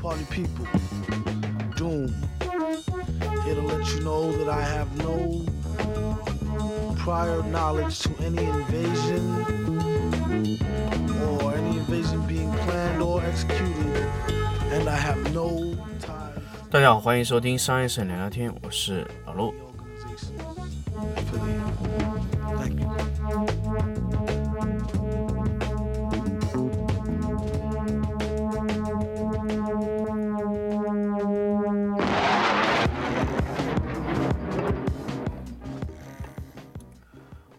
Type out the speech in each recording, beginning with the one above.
Party people, Doom. Here to let you know that I have no prior knowledge to any invasion or any invasion being planned or executed, and I have no ties 大家好，欢迎收听商业摄影聊聊天，我是老陆。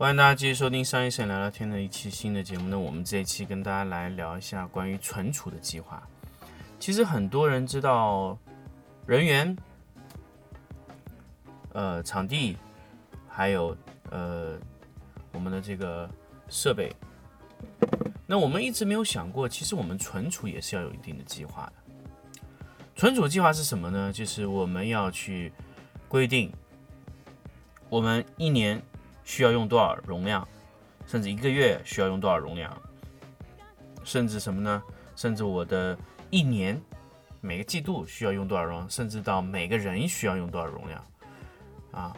欢迎大家继续收听商业摄影聊聊天的一期新的节目。那我们这一期跟大家来聊一下关于存储的计划。其实很多人知道人员、呃场地，还有呃我们的这个设备。那我们一直没有想过，其实我们存储也是要有一定的计划的。存储计划是什么呢？就是我们要去规定我们一年需要用多少容量，甚至一个月需要用多少容量，甚至什么呢？甚至我的一年每个季度需要用多少容量，甚至到每个人需要用多少容量啊？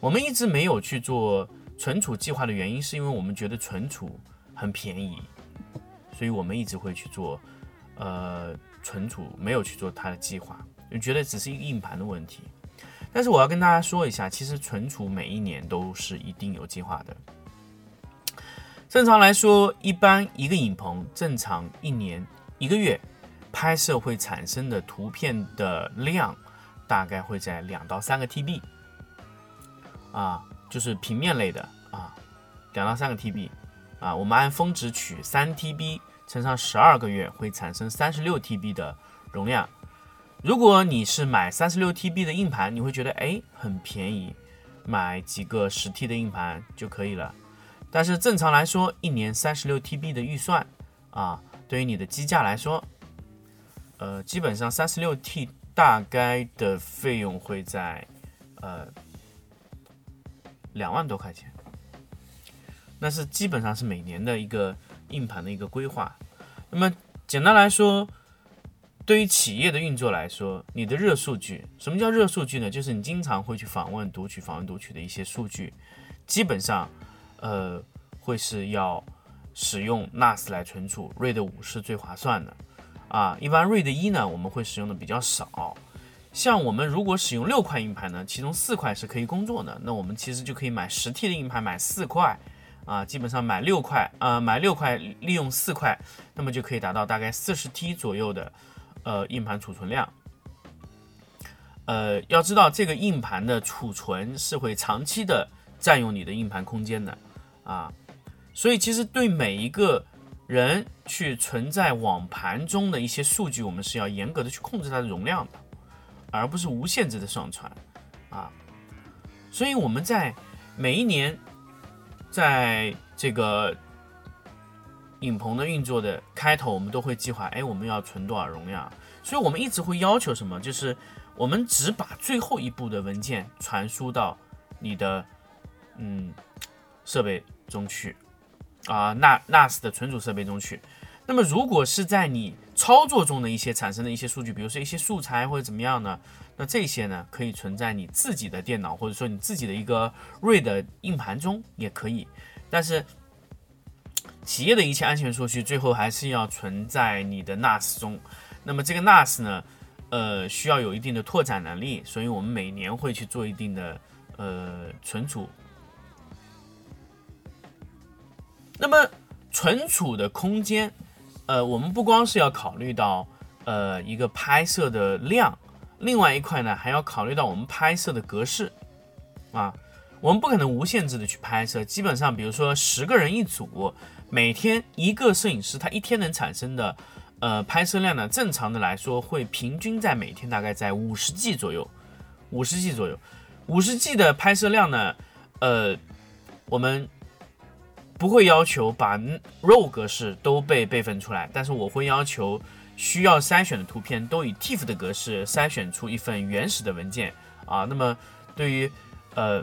我们一直没有去做存储计划的原因，是因为我们觉得存储很便宜，所以我们一直会去做呃存储，没有去做它的计划，就觉得只是一个硬盘的问题。但是我要跟大家说一下，其实存储每一年都是一定有计划的。正常来说，一般一个影棚正常一年一个月拍摄会产生的图片的量，大概会在两到三个 TB，啊，就是平面类的啊，两到三个 TB，啊，我们按峰值取三 TB 乘上十二个月，会产生三十六 TB 的容量。如果你是买三十六 TB 的硬盘，你会觉得哎很便宜，买几个十 T 的硬盘就可以了。但是正常来说，一年三十六 TB 的预算啊，对于你的机架来说，呃，基本上三十六 T 大概的费用会在呃两万多块钱，那是基本上是每年的一个硬盘的一个规划。那么简单来说，对于企业的运作来说，你的热数据，什么叫热数据呢？就是你经常会去访问、读取、访问、读取的一些数据，基本上，呃，会是要使用 NAS 来存储，RAID 五是最划算的，啊，一般 RAID 一呢，我们会使用的比较少。像我们如果使用六块硬盘呢，其中四块是可以工作的，那我们其实就可以买十 T 的硬盘，买四块，啊，基本上买六块，呃，买六块利用四块，那么就可以达到大概四十 T 左右的。呃，硬盘储存量，呃，要知道这个硬盘的储存是会长期的占用你的硬盘空间的啊，所以其实对每一个人去存在网盘中的一些数据，我们是要严格的去控制它的容量的，而不是无限制的上传啊。所以我们在每一年在这个。影棚的运作的开头，我们都会计划，哎，我们要存多少容量？所以我们一直会要求什么？就是我们只把最后一步的文件传输到你的嗯设备中去啊，NA NAS 的存储设备中去。那么如果是在你操作中的一些产生的一些数据，比如说一些素材或者怎么样呢？那这些呢可以存在你自己的电脑或者说你自己的一个 RAID 硬盘中也可以，但是。企业的一切安全数据最后还是要存在你的 NAS 中，那么这个 NAS 呢，呃，需要有一定的拓展能力，所以我们每年会去做一定的呃存储。那么存储的空间，呃，我们不光是要考虑到呃一个拍摄的量，另外一块呢还要考虑到我们拍摄的格式啊，我们不可能无限制的去拍摄，基本上比如说十个人一组。每天一个摄影师，他一天能产生的，呃，拍摄量呢，正常的来说会平均在每天大概在五十 G 左右，五十 G 左右，五十 G 的拍摄量呢，呃，我们不会要求把 RAW 格式都被备份出来，但是我会要求需要筛选的图片都以 TIFF 的格式筛选出一份原始的文件啊。那么对于呃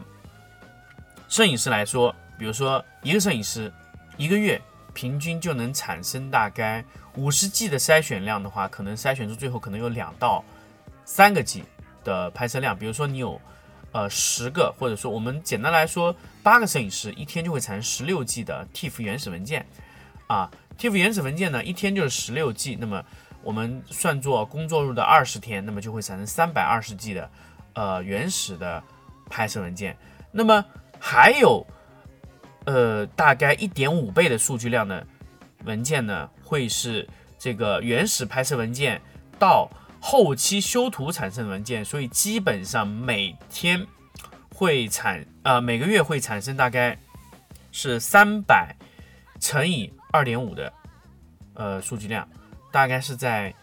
摄影师来说，比如说一个摄影师。一个月平均就能产生大概五十 G 的筛选量的话，可能筛选出最后可能有两到三个 G 的拍摄量。比如说你有呃十个，或者说我们简单来说八个摄影师，一天就会产生十六 G 的 TIFF 原始文件啊。TIFF 原始文件呢，一天就是十六 G，那么我们算作工作日的二十天，那么就会产生三百二十 G 的呃原始的拍摄文件。那么还有呃大概一点五倍的数据量的文件呢，会是这个原始拍摄文件到后期修图产生的文件，所以基本上每天会产呃每个月会产生大概是三百乘以二点五的呃数据量，大概是在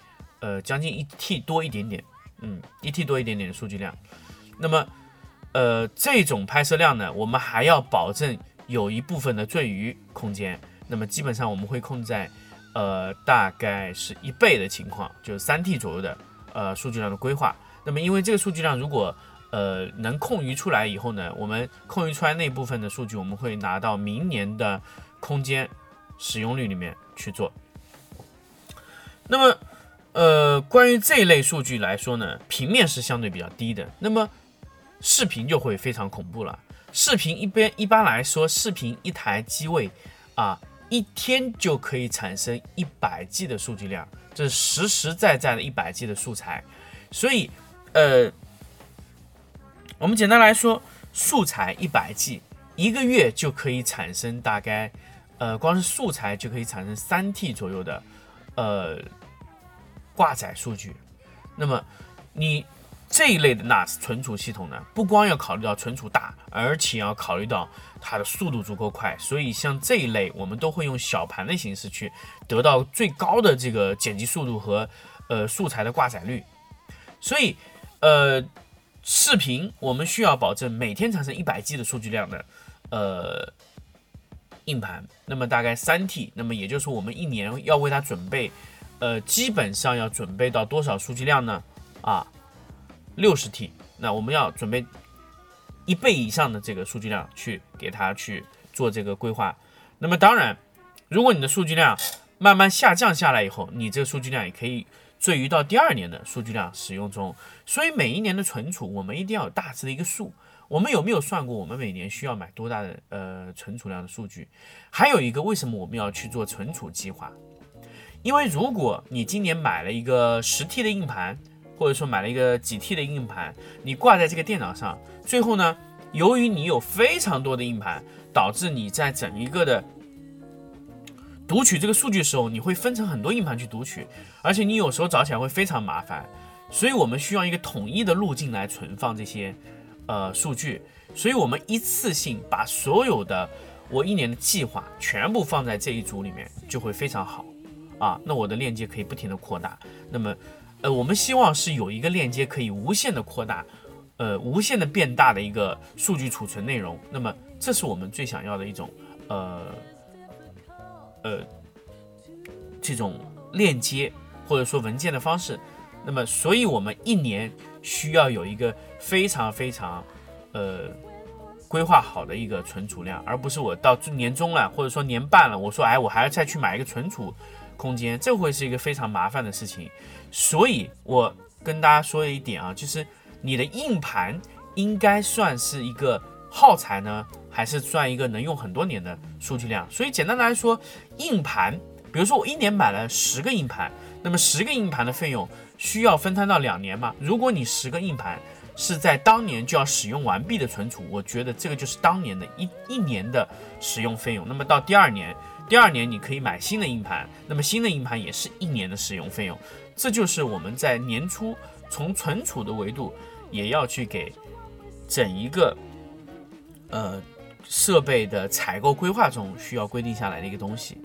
呃将近一 T 多一点点，嗯，一 T 多一点点的数据量。那么呃这种拍摄量呢，我们还要保证有一部分的赘余空间。那么基本上我们会控制在呃大概是一倍的情况，就是三 T 左右的呃数据量的规划。那么因为这个数据量如果呃能空余出来以后呢，我们空余出来那部分的数据，我们会拿到明年的空间使用率里面去做。那么呃关于这一类数据来说呢，平面是相对比较低的，那么视频就会非常恐怖了。视频一边一般来说，视频一台机位啊。一天就可以产生一百 G 的数据量，这是实实在在的一百 G 的素材。所以，呃，我们简单来说，素材一百 G，一个月就可以产生大概，呃，光是素材就可以产生三 T 左右的，呃，挂载数据。那么，你。这一类的 NAS 存储系统呢，不光要考虑到存储大，而且要考虑到它的速度足够快。所以像这一类，我们都会用小盘的形式去得到最高的这个剪辑速度和呃素材的挂载率。所以呃，视频我们需要保证每天产生一百 G 的数据量的呃硬盘，那么大概三 T，那么也就是我们一年要为它准备呃基本上要准备到多少数据量呢？啊？六十 T，那我们要准备一倍以上的这个数据量去给它去做这个规划。那么当然，如果你的数据量慢慢下降下来以后，你这个数据量也可以赘余到第二年的数据量使用中。所以每一年的存储，我们一定要有大致的一个数。我们有没有算过我们每年需要买多大的呃存储量的数据？还有一个，为什么我们要去做存储计划？因为如果你今年买了一个十 T 的硬盘，或者说买了一个几 T 的硬盘，你挂在这个电脑上，最后呢，由于你有非常多的硬盘，导致你在整一个的读取这个数据的时候，你会分成很多硬盘去读取，而且你有时候找起来会非常麻烦，所以我们需要一个统一的路径来存放这些呃数据，所以我们一次性把所有的我一年的计划全部放在这一组里面，就会非常好啊，那我的链接可以不停的扩大，那么。呃，我们希望是有一个链接可以无限的扩大，呃，无限的变大的一个数据储存内容。那么，这是我们最想要的一种，呃，呃，这种链接或者说文件的方式。那么，所以我们一年需要有一个非常非常，呃，规划好的一个存储量，而不是我到年终了或者说年半了，我说，哎，我还要再去买一个存储空间，这会是一个非常麻烦的事情。所以，我跟大家说一点啊，就是你的硬盘应该算是一个耗材呢，还是算一个能用很多年的数据量？所以，简单来说，硬盘，比如说我一年买了十个硬盘，那么十个硬盘的费用需要分摊到两年嘛？如果你十个硬盘是在当年就要使用完毕的存储，我觉得这个就是当年的一一年的使用费用。那么到第二年，第二年你可以买新的硬盘，那么新的硬盘也是一年的使用费用。这就是我们在年初从存储的维度，也要去给整一个呃设备的采购规划中需要规定下来的一个东西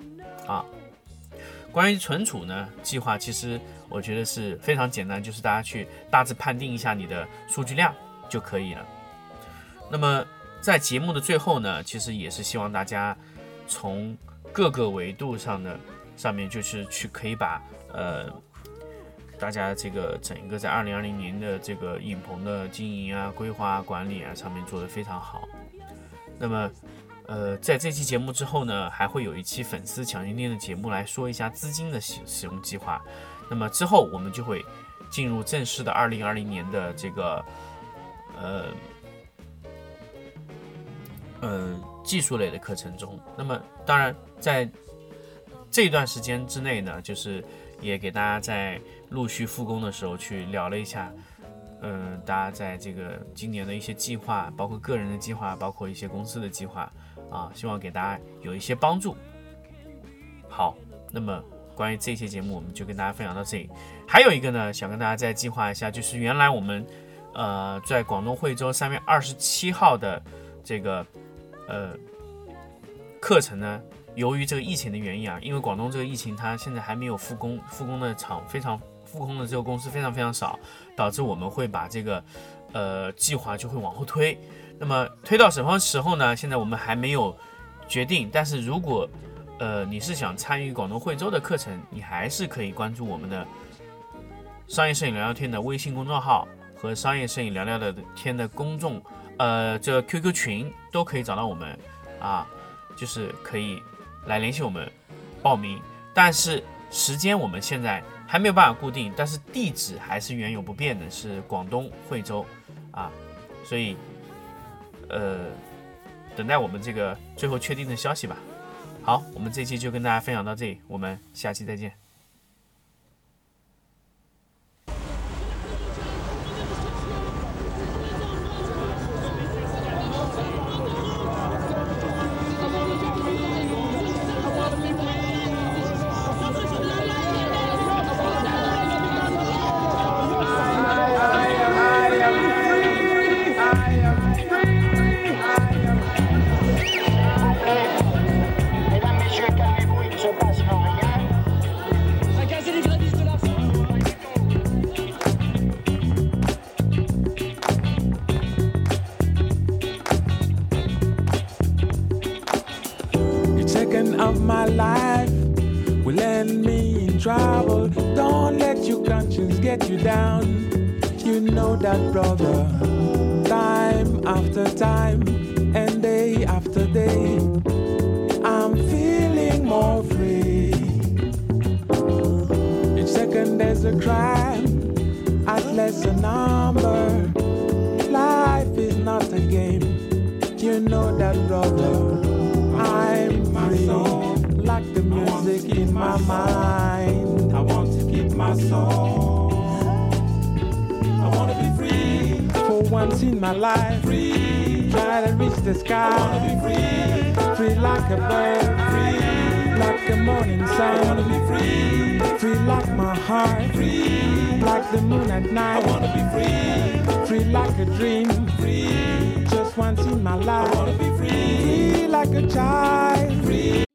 啊。关于存储呢，计划其实我觉得是非常简单，就是大家去大致判定一下你的数据量就可以了。那么在节目的最后呢，其实也是希望大家从各个维度上的上面，就是去可以把呃。大家这个整个在二零二零年的这个影棚的经营啊、规划、管理啊上面做得非常好。那么，呃，在这期节目之后呢，还会有一期粉丝抢先听的节目来说一下资金的使使用计划。那么之后我们就会进入正式的二零二零年的这个呃呃技术类的课程中。那么当然在这段时间之内呢，就是也给大家在陆续复工的时候去聊了一下，嗯，大家在这个今年的一些计划，包括个人的计划，包括一些公司的计划啊，希望给大家有一些帮助。好，那么。关于这些节目，我们就跟大家分享到这里。还有一个呢，想跟大家再计划一下，就是原来我们呃在广东惠州三月二十七号的这个呃课程呢，由于这个疫情的原因啊，因为广东这个疫情它现在还没有复工，复工的厂非常复工的这个公司非常非常少，导致我们会把这个呃计划就会往后推。那么推到什么时候呢？现在我们还没有决定，但是如果呃，你是想参与广东惠州的课程，你还是可以关注我们的商业摄影聊聊天的微信公众号和商业摄影聊聊的天的公众，呃，这 QQ 群都可以找到我们啊，就是可以来联系我们报名。但是时间我们现在还没有办法固定，但是地址还是原有不变的，是广东惠州啊，所以呃，等待我们这个最后确定的消息吧。好，我们这期就跟大家分享到这里，我们下期再见。trouble. Don't let your conscience get you down. You know that, brother. Time after time and day after day, I'm feeling more free. Each second there's a crime, at less a number. Life is not a game. You know that, brother. want to my mind. I want to keep my soul. I want to be free. For once in my life, free. Try to reach the sky. I want to be free. Free like a bird. Free like a morning sun. I want to be free. Free like my heart. Free like the moon at night. I want to be free. Free like a dream. Free. Just once in my life. I want to be free. Free like a child. Free.